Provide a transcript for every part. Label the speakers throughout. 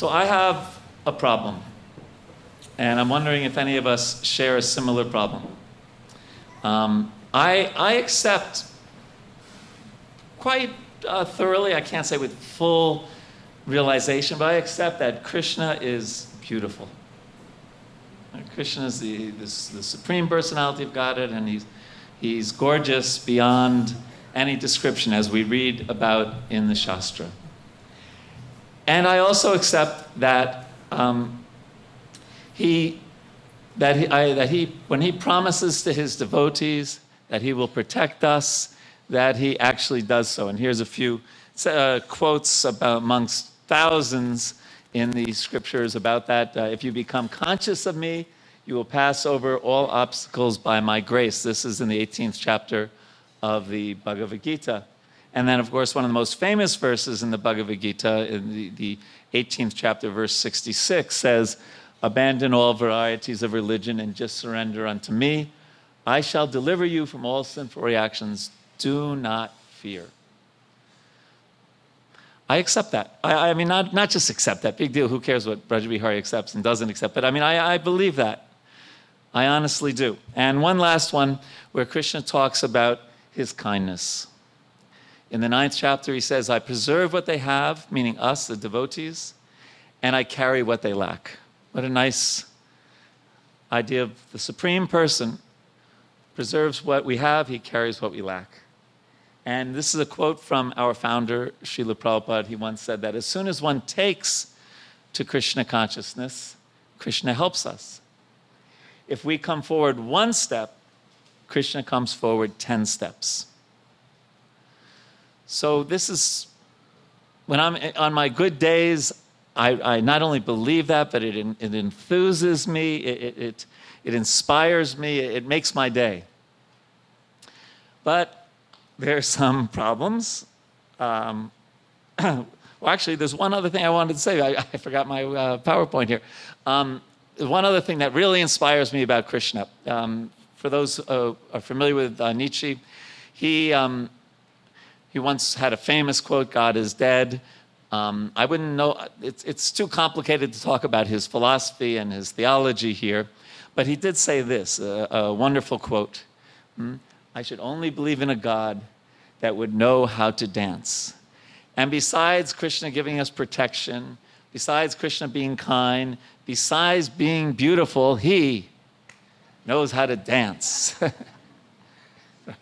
Speaker 1: So I have a problem, and I'm wondering if any of us share a similar problem. Um, I, I accept quite uh, thoroughly, I can't say with full realization, but I accept that Krishna is beautiful. Krishna is the, the supreme personality of Godhead, and he's, he's gorgeous beyond any description, as we read about in the Shastra. And I also accept that um, he, that, he, I, that he, when he promises to his devotees that he will protect us, that he actually does so. And here's a few uh, quotes about, amongst thousands in the scriptures about that. Uh, if you become conscious of me, you will pass over all obstacles by my grace. This is in the 18th chapter of the Bhagavad Gita. And then, of course, one of the most famous verses in the Bhagavad Gita, in the, the 18th chapter, verse 66, says, Abandon all varieties of religion and just surrender unto me. I shall deliver you from all sinful reactions. Do not fear. I accept that. I, I, mean, not, not just accept that. Big deal. Who cares what Brajabihari accepts and doesn't accept? But I mean, I, I believe that. I honestly do. And one last one where Krishna talks about his kindness. In the ninth chapter, he says, I preserve what they have, meaning us, the devotees, and I carry what they lack. What a nice idea of the Supreme Person preserves what we have, he carries what we lack. And this is a quote from our founder, Srila Prabhupada. He once said that as soon as one takes to Krishna consciousness, Krishna helps us. If we come forward one step, Krishna comes forward 10 steps. So, this is when I'm on my good days, I, I not only believe that, but it, it enthuses me, it, it, it inspires me, it makes my day. But there are some problems. Um, well, actually, there's one other thing I wanted to say. I, I forgot my uh, PowerPoint here. Um, one other thing that really inspires me about Krishna. Um, for those who uh, are familiar with uh, Nietzsche, he um, he once had a famous quote God is dead. Um, I wouldn't know, it's, it's too complicated to talk about his philosophy and his theology here, but he did say this a, a wonderful quote hmm? I should only believe in a God that would know how to dance. And besides Krishna giving us protection, besides Krishna being kind, besides being beautiful, he knows how to dance.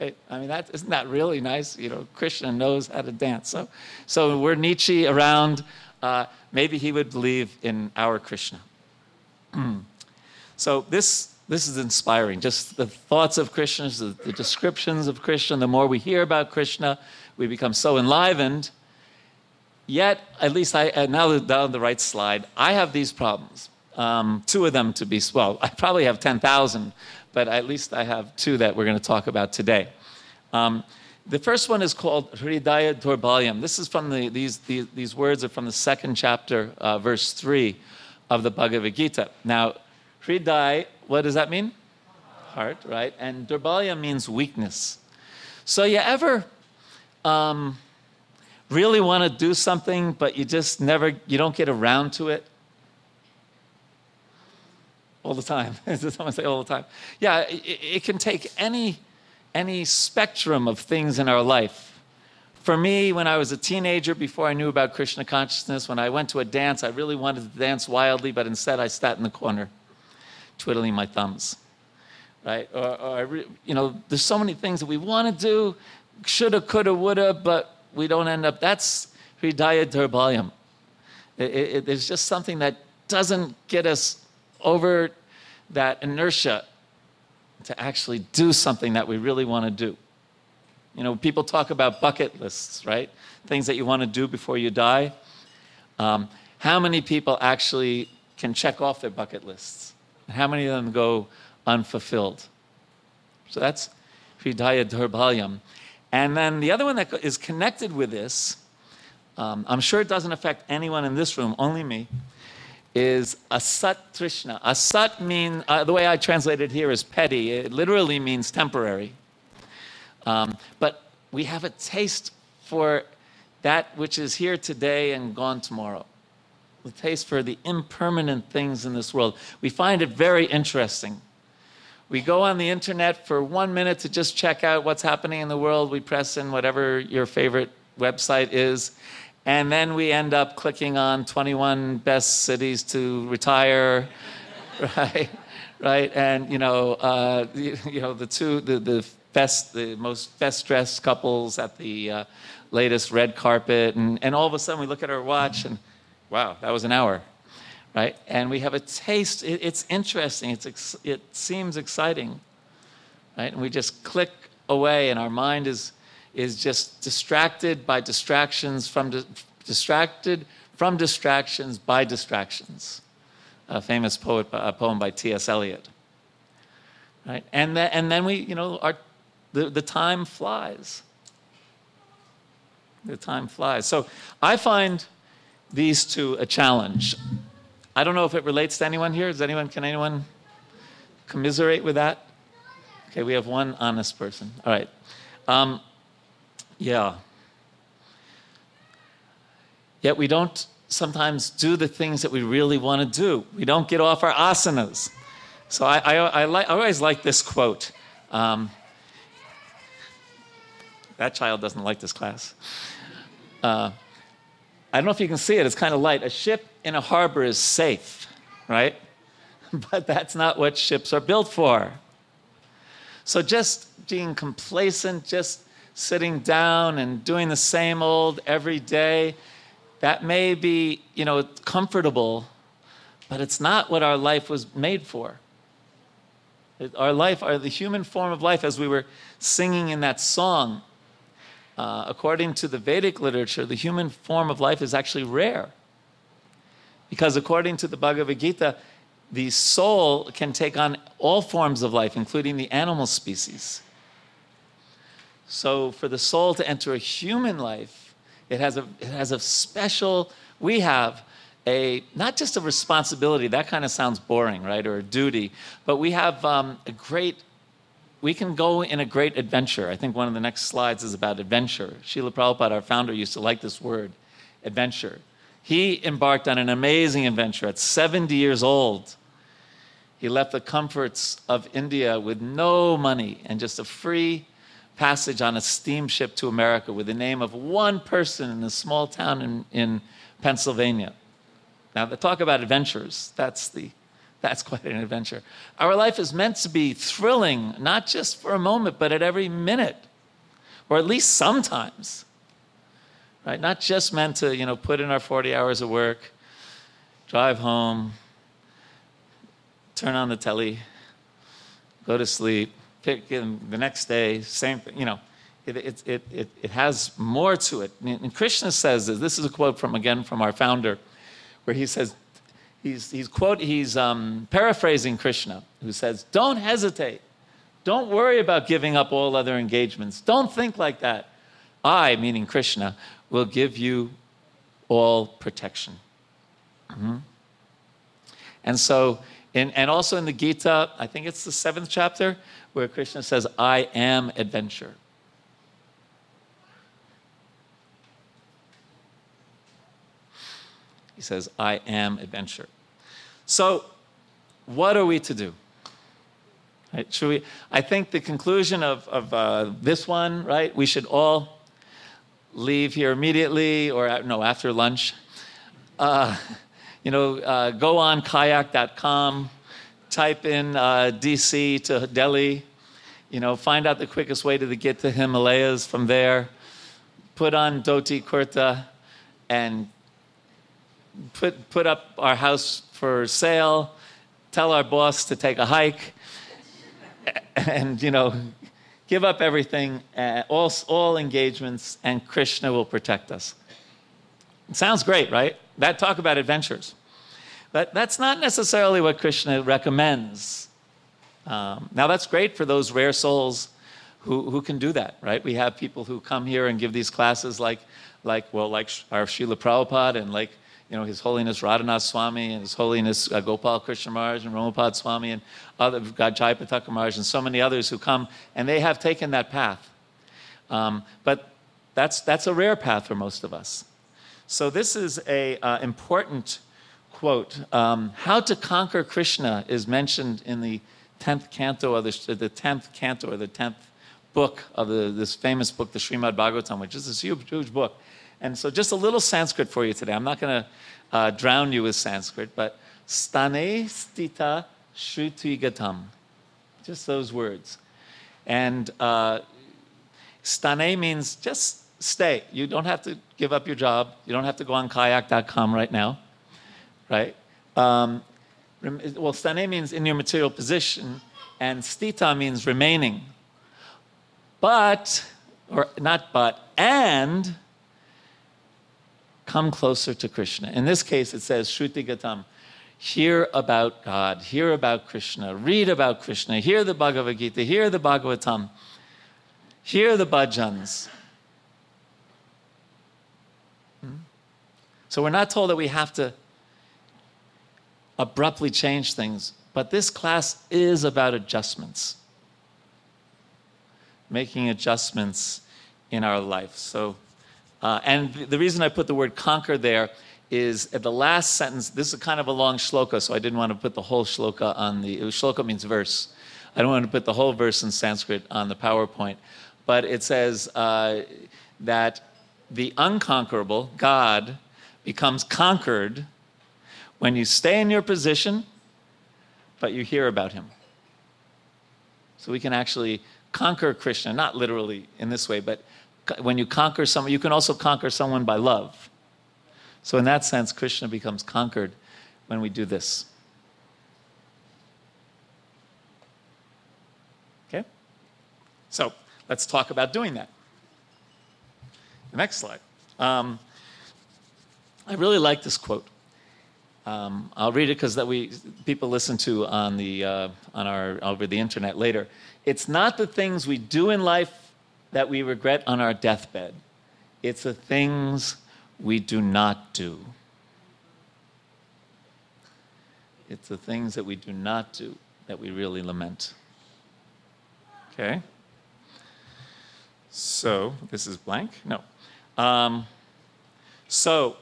Speaker 1: right? I mean, that, isn't that really nice? You know, Krishna knows how to dance. So, so we're Nietzsche around. Uh, maybe he would believe in our Krishna. so this, this is inspiring. Just the thoughts of Krishna, the, the descriptions of Krishna, the more we hear about Krishna, we become so enlivened. Yet, at least I, uh, now down the right slide, I have these problems. Um, two of them to be, well, I probably have 10,000 but at least I have two that we're going to talk about today. Um, the first one is called Hridaya Durbalyam. This is from the, these, these, these words are from the second chapter, uh, verse 3 of the Bhagavad Gita. Now, Hriday, what does that mean? Heart, right? And Durbalyam means weakness. So, you ever um, really want to do something, but you just never, you don't get around to it? All the time. Someone say all the time. Yeah, it, it, can take any any spectrum of things in our life. For me, when I was a teenager, before I knew about Krishna consciousness, when I went to a dance, I really wanted to dance wildly, but instead I sat in the corner, twiddling my thumbs. Right? Or, or you know, there's so many things that we want to do, shoulda, coulda, woulda, but we don't end up. That's Hridaya Durbalyam. It, it, there's just something that doesn't get us over that inertia to actually do something that we really want to do. You know, people talk about bucket lists, right? Things that you want to do before you die. Um, how many people actually can check off their bucket lists? How many of them go unfulfilled? So that's Hridaya Daurbalyam. And then the other one that is connected with this, um, I'm sure it doesn't affect anyone in this room, only me, is Asat Trishna. Asat means, uh, the way I translate it here is petty. It literally means temporary. Um, but we have a taste for that which is here today and gone tomorrow. The taste for the impermanent things in this world. We find it very interesting. We go on the internet for one minute to just check out what's happening in the world. We press in whatever your favorite website is. And then we end up clicking on 21 best cities to retire, right? Right? And, you know, uh, you, know, the two, the, the best, the most best dressed couples at the uh, latest red carpet. And, and all of a sudden we look at our watch and, wow, that was an hour right? And we have a taste. It, it's interesting. It's ex, it seems exciting, right? And we just click away, and our mind is is just distracted by distractions from di- distracted from distractions by distractions. A famous poet, a poem by T.S. Eliot. Right, and and then we, you know, our the, the time flies. The time flies. So I find these two a challenge. I don't know if it relates to anyone here. Does anyone, can anyone commiserate with that? Okay, we have one honest person. All right. Um, yeah. Yet we don't sometimes do the things that we really want to do. We don't get off our asanas. So I, I, I, like, I always like this quote. Um, that child doesn't like this class. Uh, I don't know if you can see it, it's kind of light. A ship in a harbor is safe, right? But that's not what ships are built for. So just being complacent, just sitting down and doing the same old every day, that may be, you know, comfortable, but it's not what our life was made for. Our life, our, the human form of life, as we were singing in that song, uh, according to the Vedic literature, the human form of life is actually rare. Because according to the Bhagavad Gita, the soul can take on all forms of life, including the animal species. So, for the soul to enter a human life, it has a, it has a special, we have a, not just a responsibility, that kind of sounds boring, right, or a duty, but we have um, a great we can go in a great adventure. I think one of the next slides is about adventure. Srila Prabhupada, our founder, used to like this word, adventure. He embarked on an amazing adventure at 70 years old. He left the comforts of India with no money and just a free passage on a steamship to America with the name of one person in a small town in, in Pennsylvania. Now, the talk about adventures, that's the that's quite an adventure. Our life is meant to be thrilling, not just for a moment, but at every minute, or at least sometimes. Right? Not just meant to, you know, put in our 40 hours of work, drive home, turn on the telly, go to sleep, pick in the next day, same thing, you know. It, it, it, it, it has more to it. And Krishna says this. This is a quote from, again, from our founder, where he says, he's, he's, quote, he's um, paraphrasing Krishna, who says, Don't hesitate. Don't worry about giving up all other engagements. Don't think like that. I, meaning Krishna, will give you all protection. Mm-hmm. And so, in, and also in the Gita, I think it's the seventh chapter, where Krishna says, I am adventure. He says, I am adventure. So, what are we to do? Right, should we, I think the conclusion of, of uh, this one, right, we should all leave here immediately or no, after lunch. Uh, you know, uh, go on kayak.com, type in uh, DC to Delhi, you know, find out the quickest way to get to Himalayas from there, put on dhoti kurta, and put, put up our house for sale, tell our boss to take a hike, and, you know, give up everything, uh, all, all engagements, and Krishna will protect us. It sounds great, right? That talk about adventures. But that's not necessarily what Krishna recommends. Um, now, that's great for those rare souls who, who can do that, right? We have people who come here and give these classes like, like well, like our Srila Prabhupada and like, you know, His Holiness Radhanath Swami and His Holiness uh, Gopal Krishna Maharaj and Ramapad Swami and other, God Jayapataka Maharaj and so many others who come, and they have taken that path. Um, but that's, that's a rare path for most of us. So this is a uh, important quote. Um, How to conquer Krishna is mentioned in the tenth canto of the, the tenth canto or the tenth book of the, this famous book, the Srimad Bhagavatam, which is this huge, huge book. And so, just a little Sanskrit for you today. I'm not going to uh, drown you with Sanskrit, but stane stita gatam. Just those words. And uh, stane means just stay. You don't have to give up your job. You don't have to go on kayak.com right now, right? Um, well, stane means in your material position, and stita means remaining. But, or not but, and come closer to Krishna. In this case, it says Shruti Gatam. Hear about God, hear about Krishna, read about Krishna, hear the Bhagavad Gita, hear the Bhagavatam, hear the bhajans. Hmm? So we're not told that we have to abruptly change things, but this class is about adjustments, making adjustments in our life. So, uh, and the reason I put the word conquer there is at the last sentence, this is kind of a long shloka, so I didn't want to put the whole shloka on the, shloka means verse. I don't want to put the whole verse in Sanskrit on the PowerPoint, but it says uh, that the unconquerable, God, becomes conquered when you stay in your position, but you hear about him. So we can actually conquer Krishna, not literally in this way, but when you conquer someone, you can also conquer someone by love. So, in that sense, Krishna becomes conquered when we do this. Okay? So, let's talk about doing that. The next slide. Um, I really like this quote. Um, I'll read it because that we people listen to on the uh, on our over the internet later. It's not the things we do in life that we regret on our deathbed. It's the things we do not do. It's the things that we do not do that we really lament. Okay? So, this is blank? No. Um, so,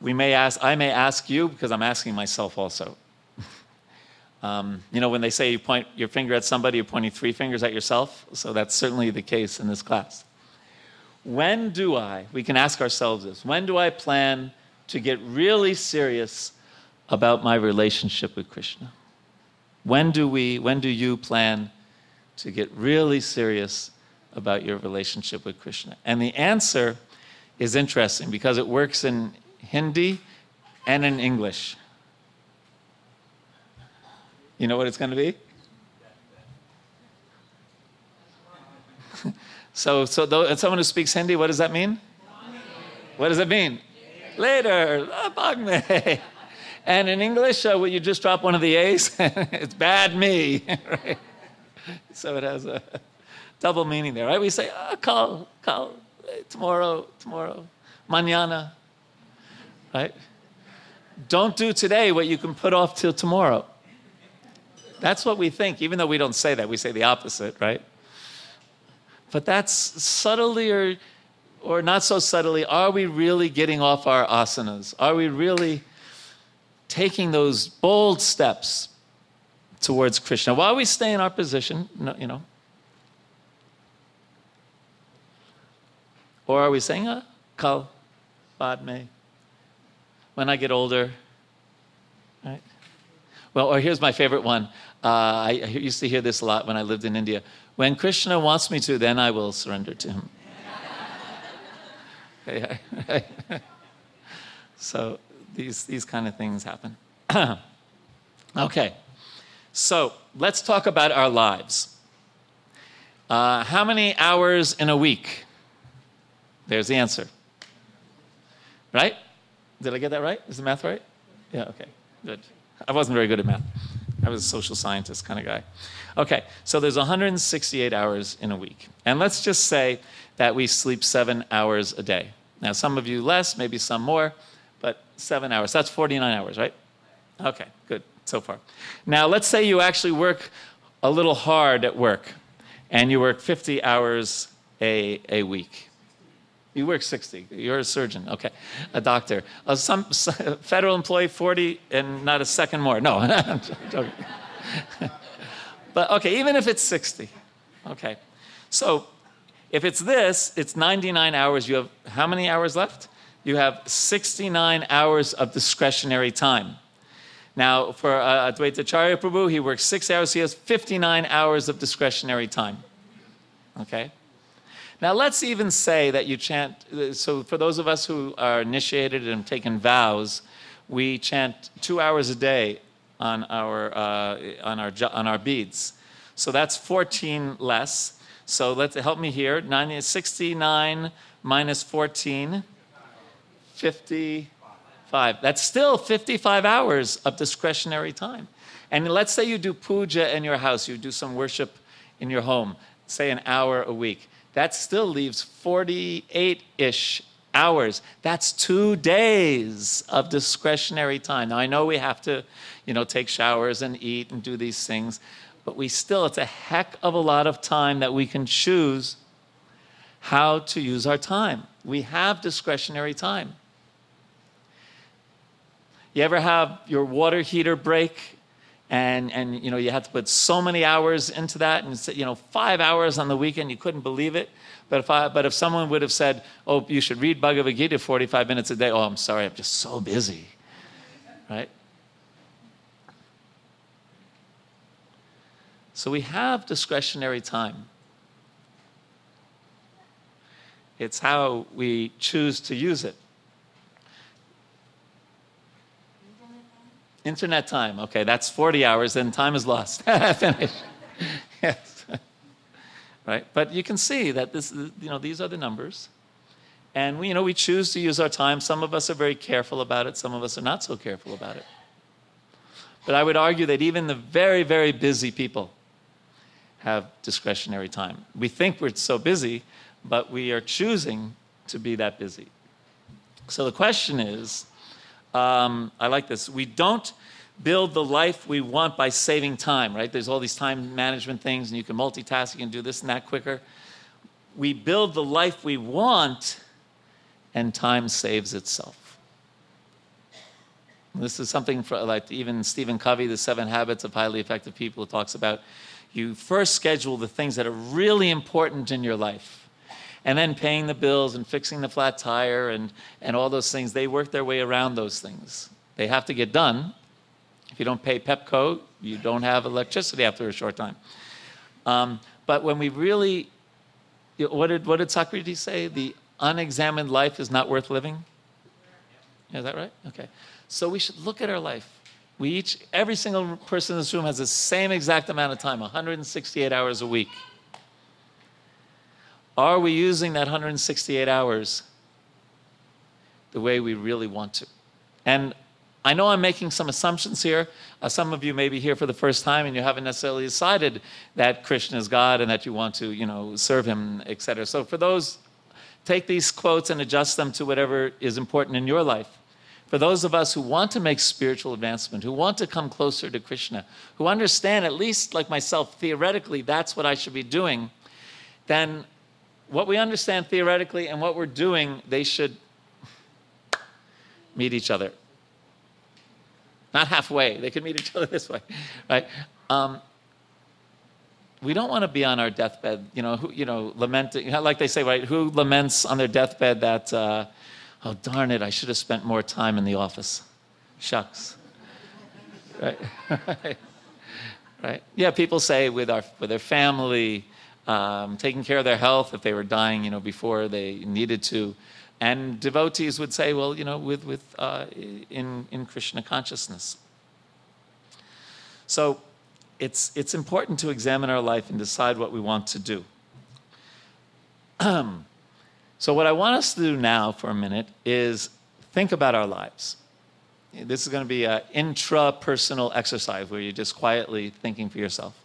Speaker 1: we may ask, I may ask you, because I'm asking myself also. um, you know, when they say you point your finger at somebody, you're pointing three fingers at yourself. So that's certainly the case in this class. When do I, we can ask ourselves this, when do I plan to get really serious about my relationship with Krishna? When do we, when do you plan to get really serious about your relationship with Krishna? And the answer is interesting because it works in Hindi, and in English. You know what it's going to be? so, so though, someone who speaks Hindi, what does that mean? What does it mean? Later. Later. And in English, uh, will you just drop one of the A's? it's bad me. right? So it has a double meaning there, right? We say, oh, kal, kal, tomorrow, tomorrow, mañana, right? Don't do today what you can put off till tomorrow. That's what we think, even though we don't say that, we say the opposite, right? But that's subtly or, or not so subtly, are we really getting off our asanas? Are we really taking those bold steps towards Krishna while we stay in our position, you know? Or are we saying, ah, kal, bad me? When I get older. Right? Well, or here's my favorite one. Uh, I, I used to hear this a lot when I lived in India. When Krishna wants me to, then I will surrender to him. so these, these kind of things happen. okay, so let's talk about our lives. Uh, how many hours in a week? There's the answer. Right? Did I get that right? Is the math right? Yeah, okay, good. I wasn't very good at math. I was a social scientist kind of guy. Okay, so there's 168 hours in a week. And let's just say that we sleep seven hours a day. Now, some of you less, maybe some more, but seven hours. That's 49 hours, right? Okay, good so far. Now, let's say you actually work a little hard at work and you work 50 hours a, a week. You work 60. You're a surgeon, okay, a doctor. A some federal employee 40 and not a second more. No, but okay, even if it's 60, okay. So if it's this, it's 99 hours. You have how many hours left? You have 69 hours of discretionary time. Now, for uh, Advaita Acharya Prabhu, he works six hours. He has 59 hours of discretionary time. Okay? Now, let's even say that you chant. So, for those of us who are initiated and taken vows, we chant two hours a day on our, uh, on our, on our beads. So, that's 14 less. So, let's help me here 90, 69 minus 14, 55. That's still 55 hours of discretionary time. And let's say you do puja in your house, you do some worship in your home, say an hour a week that still leaves 48 ish hours. That's two days of discretionary time. Now, I know we have to, you know, take showers and eat and do these things, but we still, it's a heck of a lot of time that we can choose how to use our time. We have discretionary time. You ever have your water heater break and and you know you had to put so many hours into that and you know five hours on the weekend you couldn't believe it. But if I but if someone would have said oh you should read Bhagavad Gita 45 minutes a day oh I'm sorry I'm just so busy. Right? So we have discretionary time. It's how we choose to use it Internet time. Okay, that's 40 hours, then time is lost. Finish. yes. right? But you can see that this, you know, these are the numbers. And we, you know, we choose to use our time. Some of us are very careful about it, some of us are not so careful about it. But I would argue that even the very, very busy people have discretionary time. We think we're so busy, but we are choosing to be that busy. So the question is um, I like this. We don't build the life we want by saving time, right? There's all these time management things, and you can multitask, you can do this and that quicker. We build the life we want, and time saves itself. This is something for like even Stephen Covey, The Seven Habits of Highly Effective People, talks about. You first schedule the things that are really important in your life and then paying the bills and fixing the flat tire and, and all those things, they work their way around those things. They have to get done. If you don't pay Pepco, you don't have electricity after a short time. Um, but when we really, what did, what did Socrates say? The unexamined life is not worth living? Is that right? Okay. So we should look at our life. We each, every single person in this room has the same exact amount of time, 168 hours a week. Are we using that 168 hours the way we really want to? And I know I'm making some assumptions here. Uh, some of you may be here for the first time and you haven't necessarily decided that Krishna is God and that you want to, you know, serve him, etc. So for those, take these quotes and adjust them to whatever is important in your life. For those of us who want to make spiritual advancement, who want to come closer to Krishna, who understand, at least like myself, theoretically, that's what I should be doing, then what we understand theoretically and what we're doing, they should meet each other. Not halfway. They could meet each other this way, right? Um, we don't want to be on our deathbed, you know, who, you know, lamenting, like they say, right? Who laments on their deathbed that, uh, oh, darn it, I should have spent more time in the office. Shucks. right? right? Yeah, people say with, our, with their family, um, taking care of their health if they were dying, you know, before they needed to. And devotees would say, well, you know, with, with, uh, in, in Krishna consciousness. So it's, it's important to examine our life and decide what we want to do. so, what I want us to do now for a minute is think about our lives. This is going to be an intra-personal exercise where you're just quietly thinking for yourself.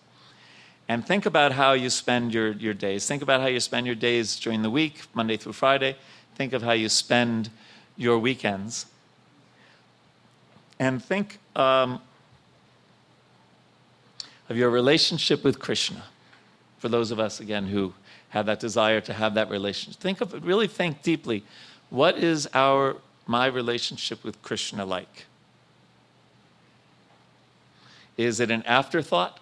Speaker 1: And think about how you spend your, your days. Think about how you spend your days during the week, Monday through Friday. Think of how you spend your weekends. And think um, of your relationship with Krishna. For those of us, again, who have that desire to have that relationship, think of really think deeply. What is our my relationship with Krishna like? Is it an afterthought?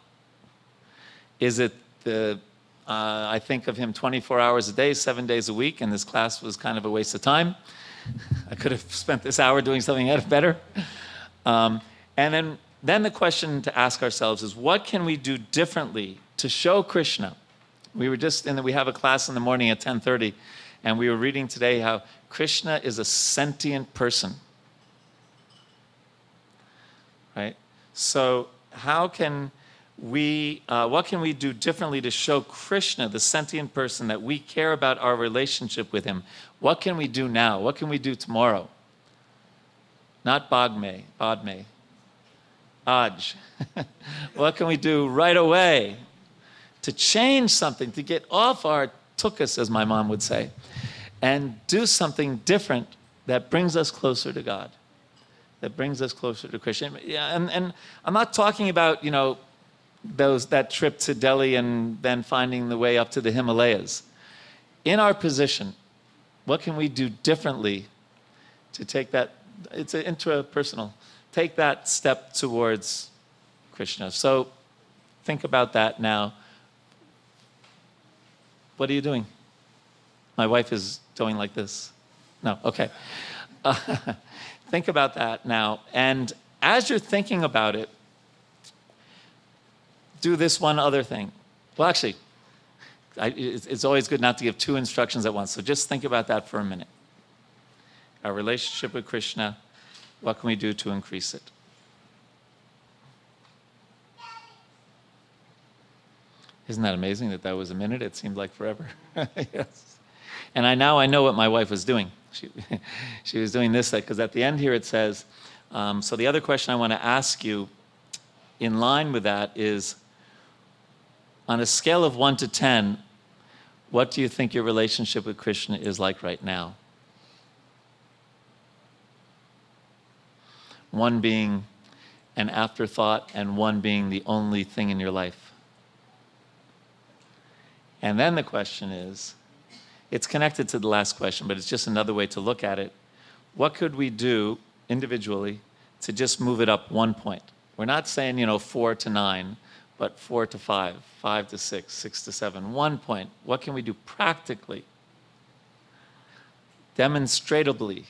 Speaker 1: Is it the, uh, I think of him 24 hours a day, seven days a week, and this class was kind of a waste of time? I could have spent this hour doing something better. Um, and then, then the question to ask ourselves is what can we do differently to show Krishna? We were just in the, we have a class in the morning at 10:30, and we were reading today how Krishna is a sentient person. Right? So how can we, uh, what can we do differently to show Krishna, the sentient person, that we care about our relationship with him? What can we do now? What can we do tomorrow? Not Bagme, Badme. Aj. what can we do right away to change something, to get off our tukas, as my mom would say, and do something different that brings us closer to God, that brings us closer to Krishna? And, and I'm not talking about, you know, those, that trip to Delhi and then finding the way up to the Himalayas. In our position, what can we do differently to take that? It's an intrapersonal. Take that step towards Krishna. So think about that now. What are you doing? My wife is doing like this. No, okay. Uh, think about that now. And as you're thinking about it, do this one other thing. Well, actually, I, it's always good not to give two instructions at once. So just think about that for a minute. Our relationship with Krishna, what can we do to increase it? Isn't that amazing that that was a minute? It seemed like forever. yes. And I now I know what my wife was doing. She, she was doing this because at the end here it says, um, so the other question I want to ask you in line with that is on a scale of 1 to 10, what do you think your relationship with Krishna is like right now? One being an afterthought, and one being the only thing in your life. And then the question is it's connected to the last question, but it's just another way to look at it. What could we do individually to just move it up one point? We're not saying, you know, four to nine but four to five, five to six, six to seven. One point, what can we do practically, demonstrably?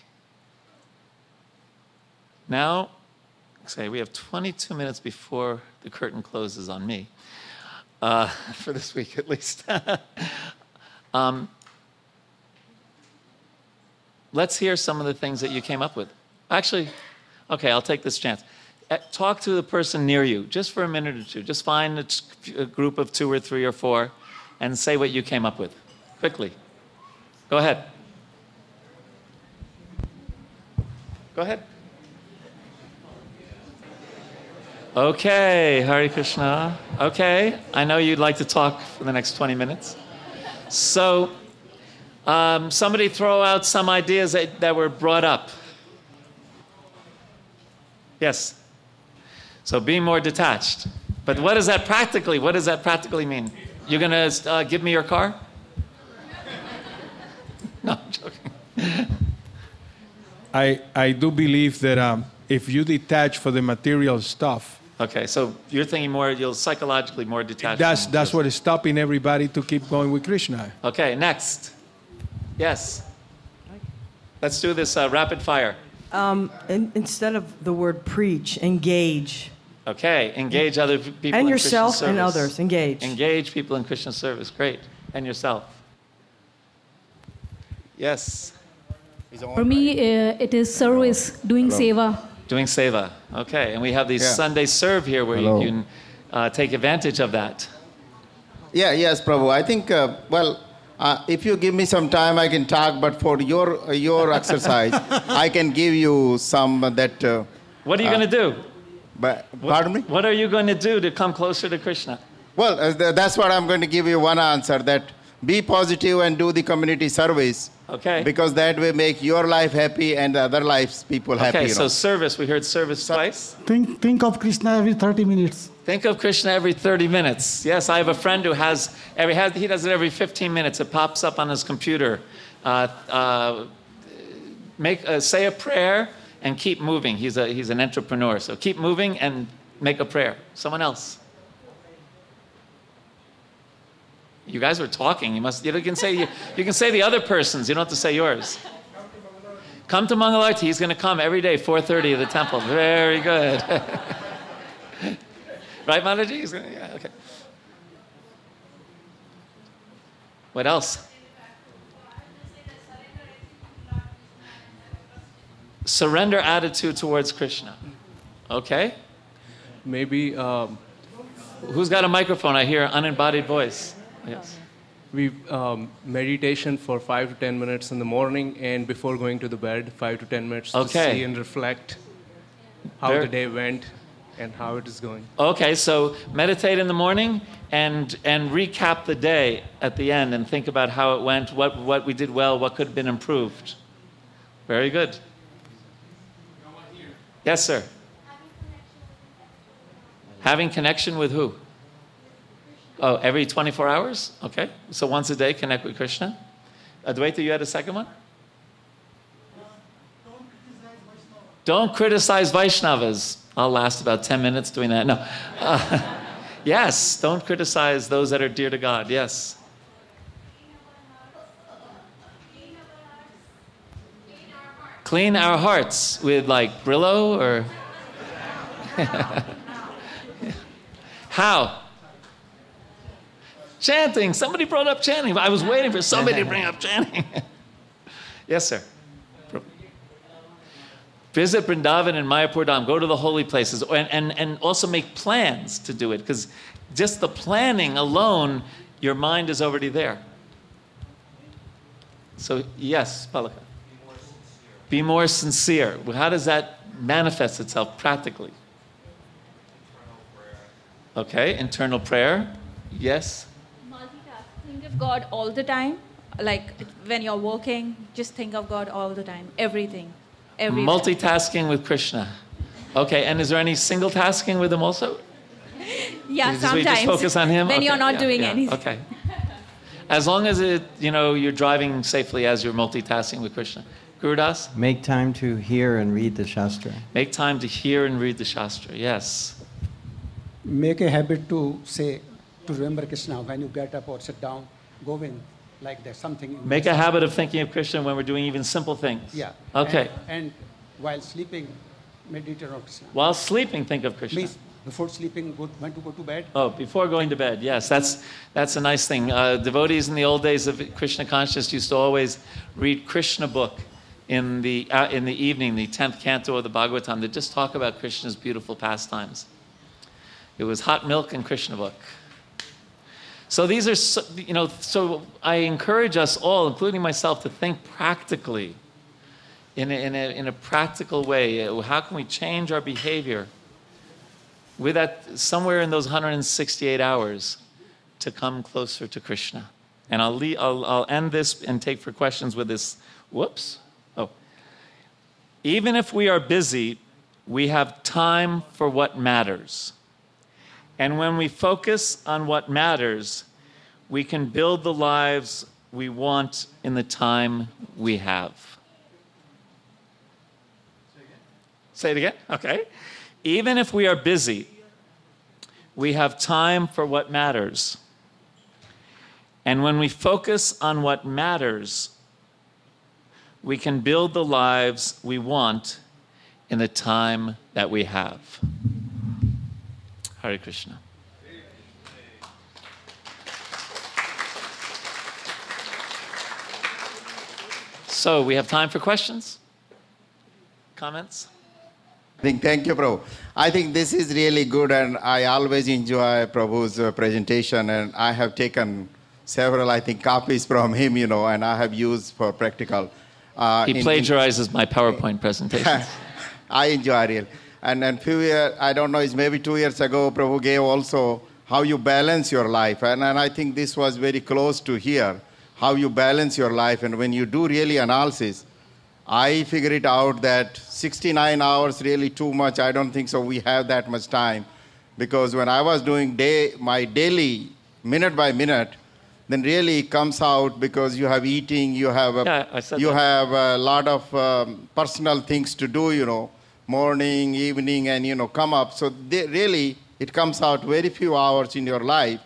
Speaker 1: Now, say we have 22 minutes before the curtain closes on me, uh, for this week at least. um, let's hear some of the things that you came up with. Actually, okay, I'll take this chance. Uh, talk to the person near you just for a minute or two. Just find a, group of two or three or four and say what you came up with quickly. Go ahead. Go ahead. Okay, Hare Krishna. Okay, I know you'd like to talk for the next 20 minutes. So, um, somebody throw out some ideas that, that were brought up. Yes. So be more detached. But what does that practically, what does that practically mean? You're going to uh, give me your car? no, I'm joking.
Speaker 2: I, I do believe that um, if you detach for the material stuff,
Speaker 1: Okay, so you're thinking more, you'll psychologically more detached.
Speaker 2: that's, that's what is stopping everybody to keep going with Krishna.
Speaker 1: Okay, next. Yes. Let's do this uh, rapid fire.
Speaker 3: Um, in, instead of the word preach, engage.
Speaker 1: Okay, engage other people
Speaker 3: and
Speaker 1: in
Speaker 3: yourself
Speaker 1: Krishna
Speaker 3: and
Speaker 1: service.
Speaker 3: others. Engage.
Speaker 1: Engage people in Krishna service. Great. And yourself. Yes.
Speaker 4: For me, uh, it is service, doing seva.
Speaker 1: Doing seva. Okay. And we have these
Speaker 5: Yeah.
Speaker 1: Sunday serve here where
Speaker 5: Hello.
Speaker 1: you can uh, take advantage of that.
Speaker 5: Yeah, yes, Prabhu. I think, uh, well, Uh, if you give me some time, I can talk. But for your your exercise, I can give you some that. Uh,
Speaker 1: What are you going to do?
Speaker 5: But
Speaker 1: What-
Speaker 5: pardon me.
Speaker 1: What are you going to do to come closer to Krishna?
Speaker 5: Well, uh, that's what I'm going to give you one answer. That be positive and do the community service.
Speaker 1: Okay.
Speaker 5: Because that will make your life happy and the other lives people happy.
Speaker 1: Okay, so
Speaker 5: know.
Speaker 1: service. We heard service twice.
Speaker 6: Think, think of Krishna every 30 minutes.
Speaker 1: Think of Krishna every 30 minutes. Yes, I have a friend who has every has, he does it every 15 minutes. It pops up on his computer. Uh, uh, make uh, say a prayer and keep moving. He's a he's an entrepreneur, so keep moving and make a prayer. Someone else. You guys were talking. You must. You can say you, you can say the other person's. You don't have to say yours. Come to Mangalarti. He's going to come every day, 4:30 at the temple. Very good. right, Mataji? He's gonna, yeah, okay. What else? Surrender attitude towards Krishna. Okay.
Speaker 7: Maybe um,
Speaker 1: Who's got a microphone? I hear an unembodied voice. Yes.
Speaker 7: we um, meditation for five to ten minutes in the morning and before going to the bed, five to ten minutes to
Speaker 1: Okay.
Speaker 7: see and reflect how
Speaker 1: Very-
Speaker 7: the day went and how it is going.
Speaker 1: Okay, so meditate in the morning and and recap the day at the end and think about how it went, what what we did well, what could have been improved. Very good. Yes, sir. Having connection with who? Oh, every 24 hours? Okay. So once a day, connect with Krishna. Advaita, you had a second one? Don't criticize Vaishnavas. I'll last about 10 minutes doing that. No. Uh, yes, don't criticize those that are dear to God. Yes. Clean our hearts with like Brillo or. How? Chanting. Somebody brought up chanting. I was waiting for somebody to bring up chanting. yes, sir. Visit Vrindavan and Mayapur Dham. Go to the holy places and, and, and also make plans to do it because just the planning alone, your mind is already there. So, yes, Palaka. Be more sincere. How does that manifest itself practically? Okay, internal prayer. Yes.
Speaker 8: Think of God all the time. Like when you're working, just think of God all the time. Everything. Everything.
Speaker 1: Multitasking with Krishna. Okay, and is there any single tasking with him also?
Speaker 8: yeah,
Speaker 1: where
Speaker 8: sometimes.
Speaker 1: just focus on him?
Speaker 8: When
Speaker 1: Okay,
Speaker 8: you're not
Speaker 1: yeah,
Speaker 8: doing
Speaker 1: yeah,
Speaker 8: anything.
Speaker 1: Okay. As long as it, you know, you're driving safely as you're multitasking with Krishna. Gurudas,
Speaker 9: Make time to hear and read the Shastra.
Speaker 1: make time to hear and read the Shastra. Yes.
Speaker 10: make a habit to say, to remember Krishna when you get up or sit down, go in like that, something. in
Speaker 1: Make a
Speaker 10: yourself.
Speaker 1: habit of thinking of Krishna when we're doing even simple things.
Speaker 10: Yeah.
Speaker 1: Okay.
Speaker 10: And, and while sleeping, meditate on Krishna.
Speaker 1: While sleeping, think of Krishna.
Speaker 10: Means before sleeping, go, when to go to bed,
Speaker 1: Oh, before going to bed, yes, that's that's a nice thing. Uh, devotees in the old days of Krishna consciousness used to always read Krishna book in the uh, in the evening, the tenth canto of the Bhagavatam, that just talk about Krishna's beautiful pastimes. It was hot milk and Krishna book. So these are, so, you know, so I encourage us all, including myself, to think practically, in a, in a, in a practical way. How can we change our behavior? with that somewhere in those 168 hours to come closer to Krishna. And I'll, le- I'll, I'll end this and take for questions with this. Whoops. Even if we are busy, we have time for what matters. And when we focus on what matters, we can build the lives we want in the time we have. Say it again? Okay. Even if we are busy, we have time for what matters. And when we focus on what matters, we can build the lives we want in the time that we have. Hare Krishna. So we have time for questions? Comments?
Speaker 5: Thank you, Prabhu. I think this is really good, and I always enjoy Prabhu's uh, presentation, and I have taken several, I think, copies from him, you know, and I have used for practical. Uh,
Speaker 1: He
Speaker 5: in- in-
Speaker 1: plagiarizes my PowerPoint presentation.
Speaker 5: I enjoy it. And then few years, I don't know, it's maybe two years ago, Prabhu gave also how you balance your life. And, and I think this was very close to here, how you balance your life. And when you do really analysis, I figure it out that 69 hours really too much. I don't think so. We have that much time. Because when I was doing day, my daily, minute by minute, then really it comes out because you have eating, you have a,
Speaker 1: Yeah,
Speaker 5: you
Speaker 1: that.
Speaker 5: have a lot of um, personal things to do, you know, morning, evening, and you know, come up. So they, really, it comes out very few hours in your life,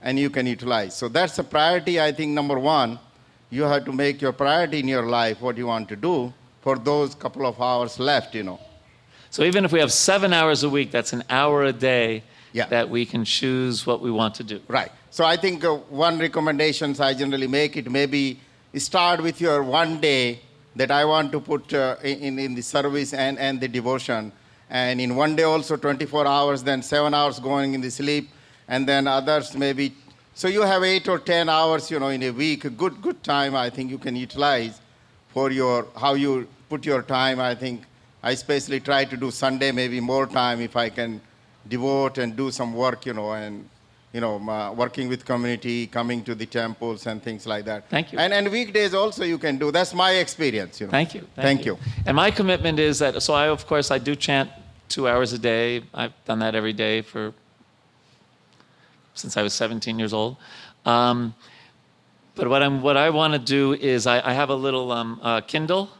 Speaker 5: and you can utilize. So that's a priority. I think number one, you have to make your priority in your life what you want to do for those couple of hours left, you know.
Speaker 1: So even if we have seven hours a week, that's an hour a day
Speaker 5: Yeah.
Speaker 1: that we can choose what we want to do.
Speaker 5: Right. So I think uh, one recommendations I generally make it maybe start with your one day that I want to put uh, in, in the service and, and the devotion. And in one day also 24 hours, then seven hours going in the sleep, and then others maybe. So you have eight or 10 hours, you know, in a week, a good, good time I think you can utilize for your, how you put your time. I think I especially try to do Sunday maybe more time if I can devote and do some work, you know, and you know, uh, working with community, coming to the temples and things like that.
Speaker 1: Thank you.
Speaker 5: And and weekdays also you can do. That's my experience. You know.
Speaker 1: Thank you.
Speaker 5: Thank, you.
Speaker 1: And my commitment is that, so I, of course, I do chant two hours a day. I've done that every day for, since I was 17 years old. Um, but what, I'm, what I want to do is I, I have a little um, uh, Kindle,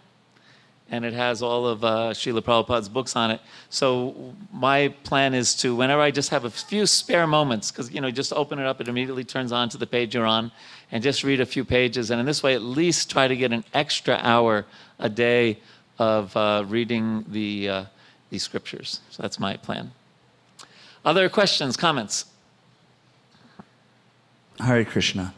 Speaker 1: and it has all of uh, Srila Prabhupada's books on it. So my plan is to, whenever I just have a few spare moments, because you know, just open it up, it immediately turns on to the page you're on, and just read a few pages, and in this way, at least try to get an extra hour a day of uh, reading the uh, the scriptures. So that's my plan. Other questions, comments?
Speaker 11: Hare Krishna.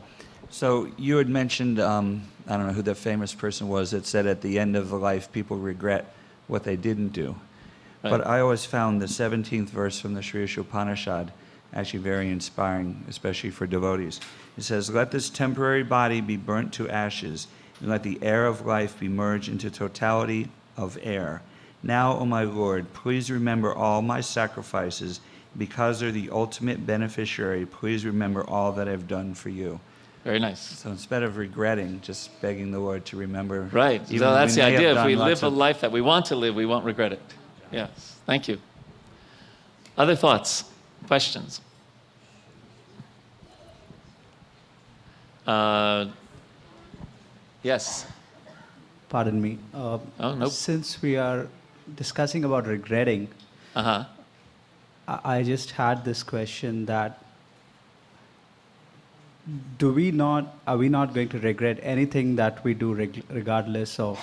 Speaker 11: So you had mentioned, um, I don't know who the famous person was that said at the end of life people regret what they didn't do. But I always found the 17th verse from the Sri Isopanishad actually very inspiring, especially for devotees. It says, Let this temporary body be burnt to ashes, and let the air of life be merged into totality of air. Now, O my Lord, please remember all my sacrifices. Because they're the ultimate beneficiary, please remember all that I've done for you.
Speaker 1: Very nice.
Speaker 11: So instead of regretting, just begging the Lord to remember.
Speaker 1: Right.
Speaker 11: even
Speaker 1: So that's the idea. If we live a life that we want to live, we won't regret it. Yes. Thank you. Other thoughts, questions? Uh, yes.
Speaker 12: Pardon me. Uh,
Speaker 1: Oh, nope.
Speaker 12: Since we are discussing about regretting,
Speaker 1: uh-huh.
Speaker 12: I, I just had this question that do we not are we not going to regret anything that we do reg- regardless of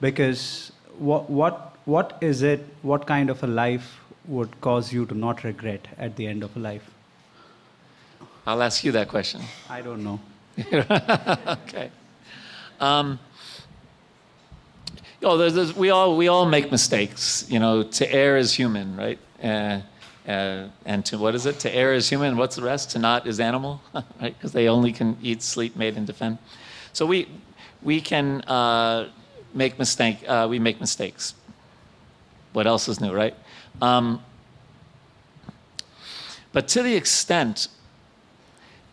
Speaker 12: because what what what is it what kind of a life would cause you to not regret at the end of a life
Speaker 1: I'll ask you that question.
Speaker 12: i don't know
Speaker 1: okay. Um, oh, there's, there's, we all we all make mistakes. You know, to err is human, right? Uh, uh, and to what is it? To err is human. What's the rest? To not is animal, right? Because they only can eat, sleep, mate, and defend. So we we can uh, make mistake. Uh, we make mistakes. What else is new, right? Um, but to the extent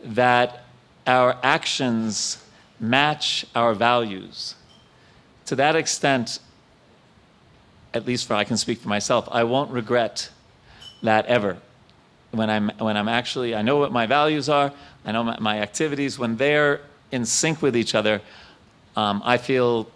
Speaker 1: that our actions match our values, to that extent, at least for I can speak for myself, I won't regret that ever. When I'm, when I'm actually, I know what my values are, I know my, my activities, when they're in sync with each other, um, I feel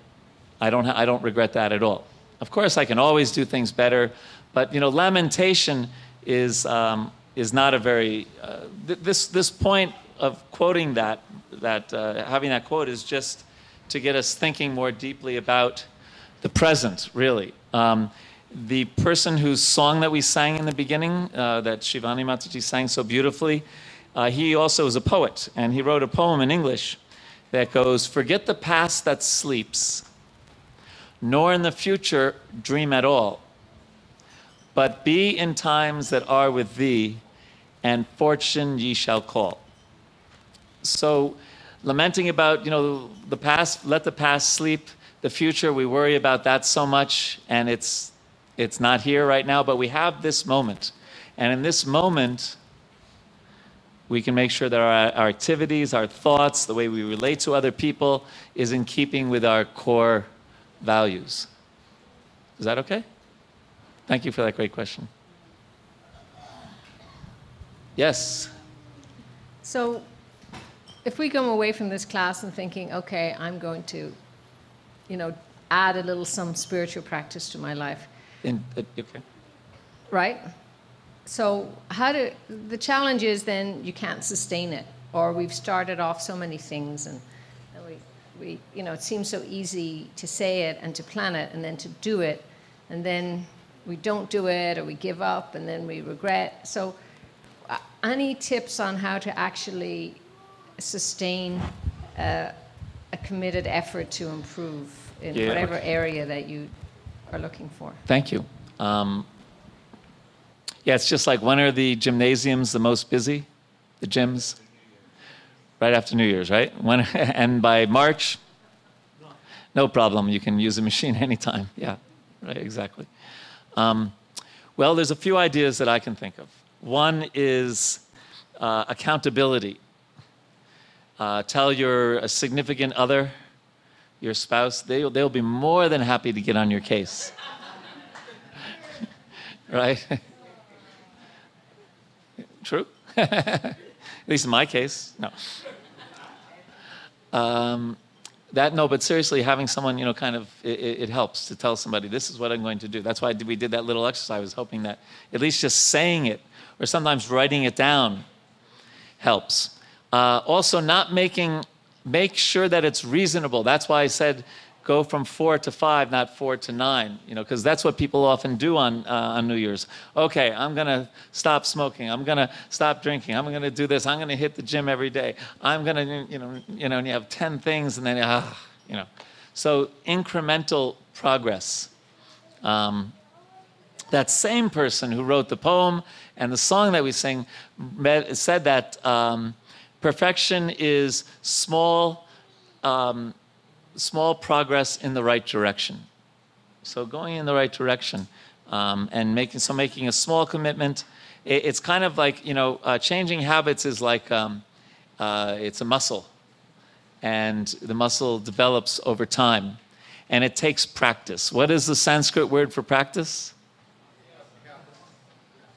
Speaker 1: I don't, I don't regret that at all. Of course, I can always do things better, but you know, lamentation is, um, is not a very, uh, th- this, this point of quoting that, that uh, having that quote is just to get us thinking more deeply about the present, really. Um, the person whose song that we sang in the beginning, uh, that Shivani Mataji sang so beautifully, uh, he also is a poet, and he wrote a poem in English that goes, Forget the past that sleeps, nor in the future dream at all, but be in times that are with thee, and fortune ye shall call. so lamenting about, you know, the past, let the past sleep. The future, we worry about that so much, and it's, it's not here right now, but we have this moment. And in this moment, we can make sure that our, our activities, our thoughts, the way we relate to other people is in keeping with our core values. Is that okay? Thank you for that great question. Yes.
Speaker 13: So, if we come away from this class and thinking, okay, I'm going to, you know, add a little some spiritual practice to my life,
Speaker 1: In, okay.
Speaker 13: right? So, how do the challenge is then you can't sustain it, or we've started off so many things, and, and we, we, you know, it seems so easy to say it and to plan it, and then to do it, and then we don't do it, or we give up, and then we regret. So, uh, any tips on how to actually sustain uh, a committed effort to improve in
Speaker 1: Yeah.
Speaker 13: whatever area that you are looking for?
Speaker 1: Thank you. Um, yeah, it's just like when are the gymnasiums the most busy? The gyms? Right after New Year's, right? When, and by March, no problem. You can use a machine anytime. Yeah, right, exactly. Um, well, there's a few ideas that I can think of. One is uh, accountability. Uh, tell your significant other, your spouse, they'll, they'll be more than happy to get on your case. right? True? At least in my case, no. Um, that no, but seriously, having someone, you know, kind of, it, it helps to tell somebody, this is what I'm going to do. That's why we did that little exercise. I was hoping that at least just saying it, or sometimes writing it down, helps. Uh, also, not making, make sure that it's reasonable. That's why I said go from four to five, not four to nine, you know, because that's what people often do on, uh, on New Year's. Okay, I'm going to stop smoking. I'm going to stop drinking. I'm going to do this. I'm going to hit the gym every day. I'm going to, you know, you know, and you have 10 things and then, ah, you know. So incremental progress. Um, that same person who wrote the poem and the song that we sing said that um, perfection is small, um, small progress in the right direction. So going in the right direction um, and making so making a small commitment. It, it's kind of like you know uh, changing habits is like um, uh, it's a muscle, and the muscle develops over time, and it takes practice. What is the Sanskrit word for practice?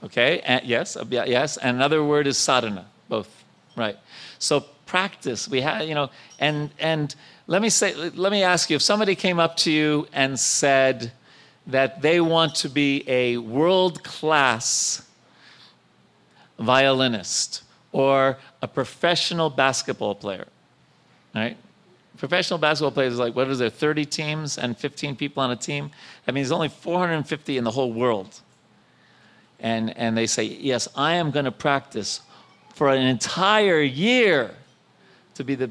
Speaker 1: Okay, yes, abhya- yes. And another word is sadhana, both, right? So practice. We have, you know, and and let me say, let me ask you: if somebody came up to you and said that they want to be a world-class violinist or a professional basketball player, right? Professional basketball players is like, what is there, 30 teams and 15 people on a team? I mean, there's only 450 in the whole world and, and they say, Yes, I am going to practice for an entire year to be the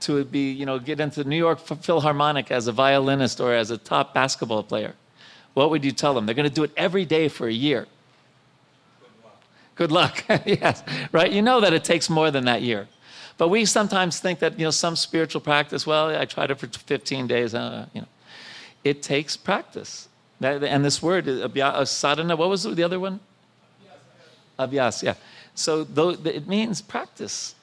Speaker 1: to be, you know, get into the New York Philharmonic as a violinist or as a top basketball player. What would you tell them? They're going to do it every day for a year. Good luck. Good luck. yes, right? You know that it takes more than that year. But we sometimes think that, you know, some spiritual practice, well, I tried it for 15 days, uh, you know. It takes practice. And this word, sadhana, what was the other one? Abhyas, yeah. So though, it means practice.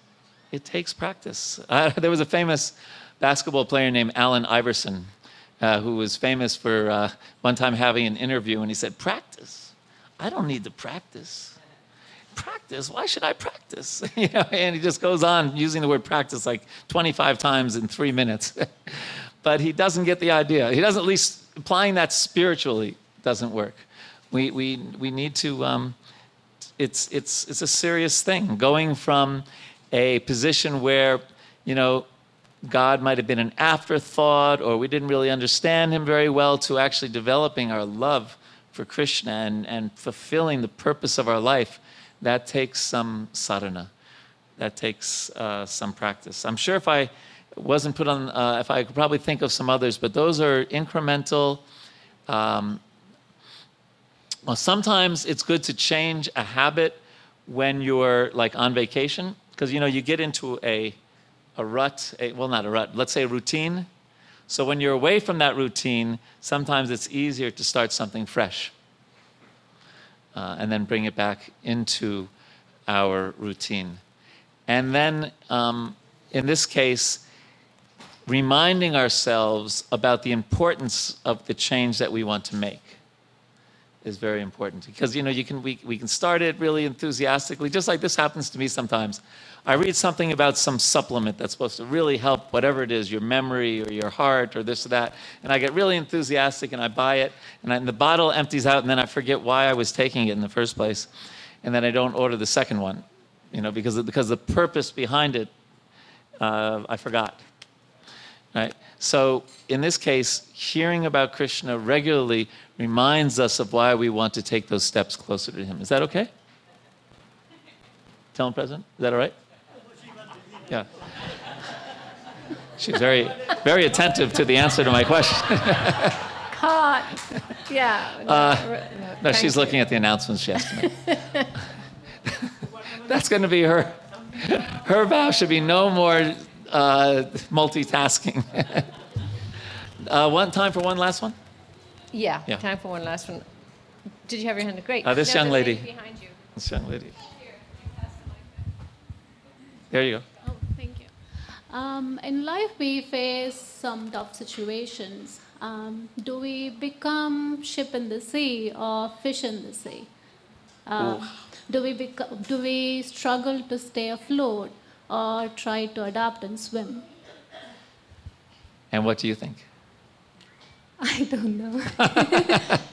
Speaker 1: It takes practice. Uh, there was a famous basketball player named Allen Iverson uh, who was famous for uh, one time having an interview and he said, Practice? I don't need to practice. Practice? Why should I practice? you know, and he just goes on using the word practice like 25 times in three minutes. but he doesn't get the idea. He doesn't, at least applying that spiritually doesn't work. We, we, we need to, um, it's, it's, it's a serious thing. Going from a position where, you know, God might have been an afterthought or we didn't really understand him very well to actually developing our love for Krishna and, and fulfilling the purpose of our life, that takes some sadhana. That takes uh, some practice. I'm sure if I wasn't put on, uh, if I could probably think of some others, but those are incremental. Um, well, sometimes it's good to change a habit when you're like on vacation, because you know you get into a a rut, a, well, not a rut, let's say a routine. So when you're away from that routine, sometimes it's easier to start something fresh uh, and then bring it back into our routine. And then, um, in this case, reminding ourselves about the importance of the change that we want to make is very important because you know you can we, we can start it really enthusiastically just like this happens to me sometimes. I read something about some supplement that's supposed to really help whatever it is your memory or your heart or this or that and i get really enthusiastic and i buy it and, I, and the bottle empties out and then i forget why i was taking it in the first place and then i don't order the second one you know because because the purpose behind it uh, i forgot right? So in this case hearing about krishna regularly reminds us of why we want to take those steps closer to Him. Is that okay? Tell him, President. Is that all right? Yeah. She's very, very attentive to the answer to my question.
Speaker 13: Caught. Yeah. No,
Speaker 1: Uh, no, she's
Speaker 13: you.
Speaker 1: looking at the announcements she has to make. That's going to be her. Her vow should be no more uh, multitasking. uh, one time for one last one.
Speaker 13: Yeah,
Speaker 1: Yeah.
Speaker 13: time for one last one. Did you have your hand up? Great.
Speaker 1: Uh, this
Speaker 13: No,
Speaker 1: young
Speaker 13: the
Speaker 1: lady.
Speaker 13: behind you.
Speaker 1: This young lady. There you go.
Speaker 14: Oh, thank you. Um, in life, we face some tough situations. Um, do we become ship in the sea or fish in the sea? Um, do we become, do we struggle to stay afloat or try to adapt and swim?
Speaker 1: And what do you think?
Speaker 14: I don't know.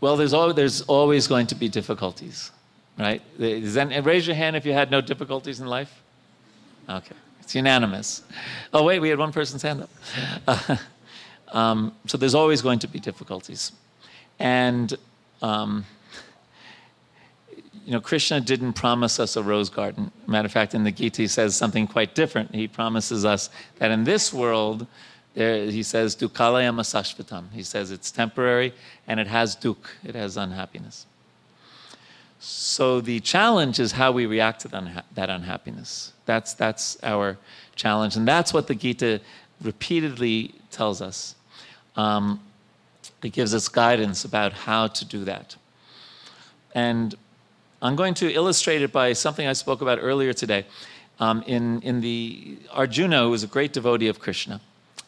Speaker 1: Well, there's always, there's always going to be difficulties, right? Raise your hand if you had no difficulties in life. Okay, it's unanimous. Oh, wait, we had one person's hand up. Uh, um, so there's always going to be difficulties. And, um, you know, Krishna didn't promise us a rose garden. Matter of fact, in the Gita, he says something quite different. He promises us that in this world, there, he says, Dukhalayam ashashvatam. He says it's temporary and it has duk, it has unhappiness. So the challenge is how we react to that that unhappiness. That's, that's our challenge. And that's what the Gita repeatedly tells us. Um, it gives us guidance about how to do that. And I'm going to illustrate it by something I spoke about earlier today. Um, in, in the Arjuna, who was a great devotee of Krishna,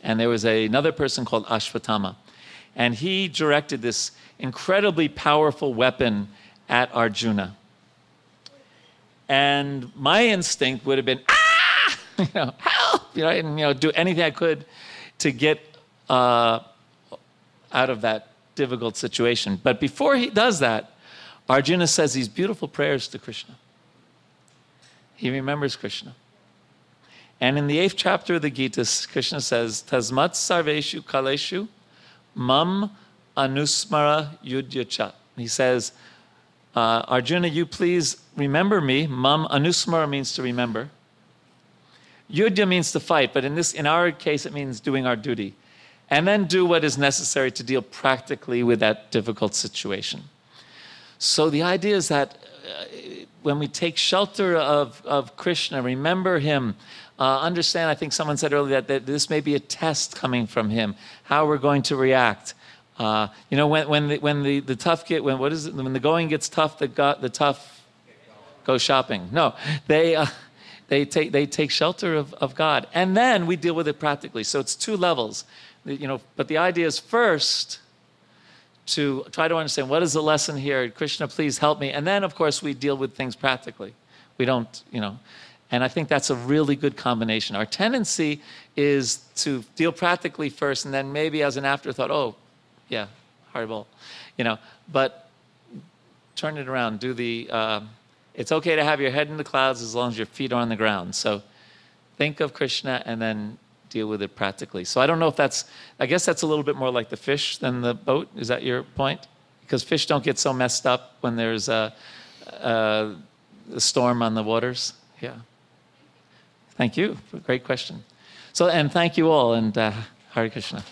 Speaker 1: and there was a, another person called Ashwatthama, and he directed this incredibly powerful weapon at Arjuna. And my instinct would have been, ah, you know, help, you know, and you know, do anything I could to get uh, out of that difficult situation. But before he does that, Arjuna says these beautiful prayers to Krishna. He remembers Krishna. And in the eighth chapter of the Gita, Krishna says, Tasmat sarveshu kaleshu mam anusmara yudyacha. He says, uh, Arjuna, you please remember me. Mam anusmara means to remember. Yudya means to fight, but in, this, in our case, it means doing our duty. And then do what is necessary to deal practically with that difficult situation. So the idea is that uh, when we take shelter of, of Krishna, remember him, uh, understand, I think someone said earlier that, that this may be a test coming from him, how we're going to react. Uh, you know, when, when, the, when the, the tough get, when, what is it, when the going gets tough, the, the tough go shopping. No, they, uh, they, take, they take shelter of, of God. And then we deal with it practically. So it's two levels. You know, but the idea is first, to try to understand what is the lesson here. Krishna, please help me. And then, of course, we deal with things practically. We don't, you know. And I think that's a really good combination. Our tendency is to deal practically first, and then maybe as an afterthought, oh, yeah, horrible, you know. But turn it around. Do the. Uh, it's okay to have your head in the clouds as long as your feet are on the ground. So think of Krishna and then deal with it practically. So I don't know if that's, I guess that's a little bit more like the fish than the boat. Is that your point? Because fish don't get so messed up when there's a, a, a storm on the waters. Yeah. Thank you. Great question. So, and thank you all, and uh, Hare Krishna.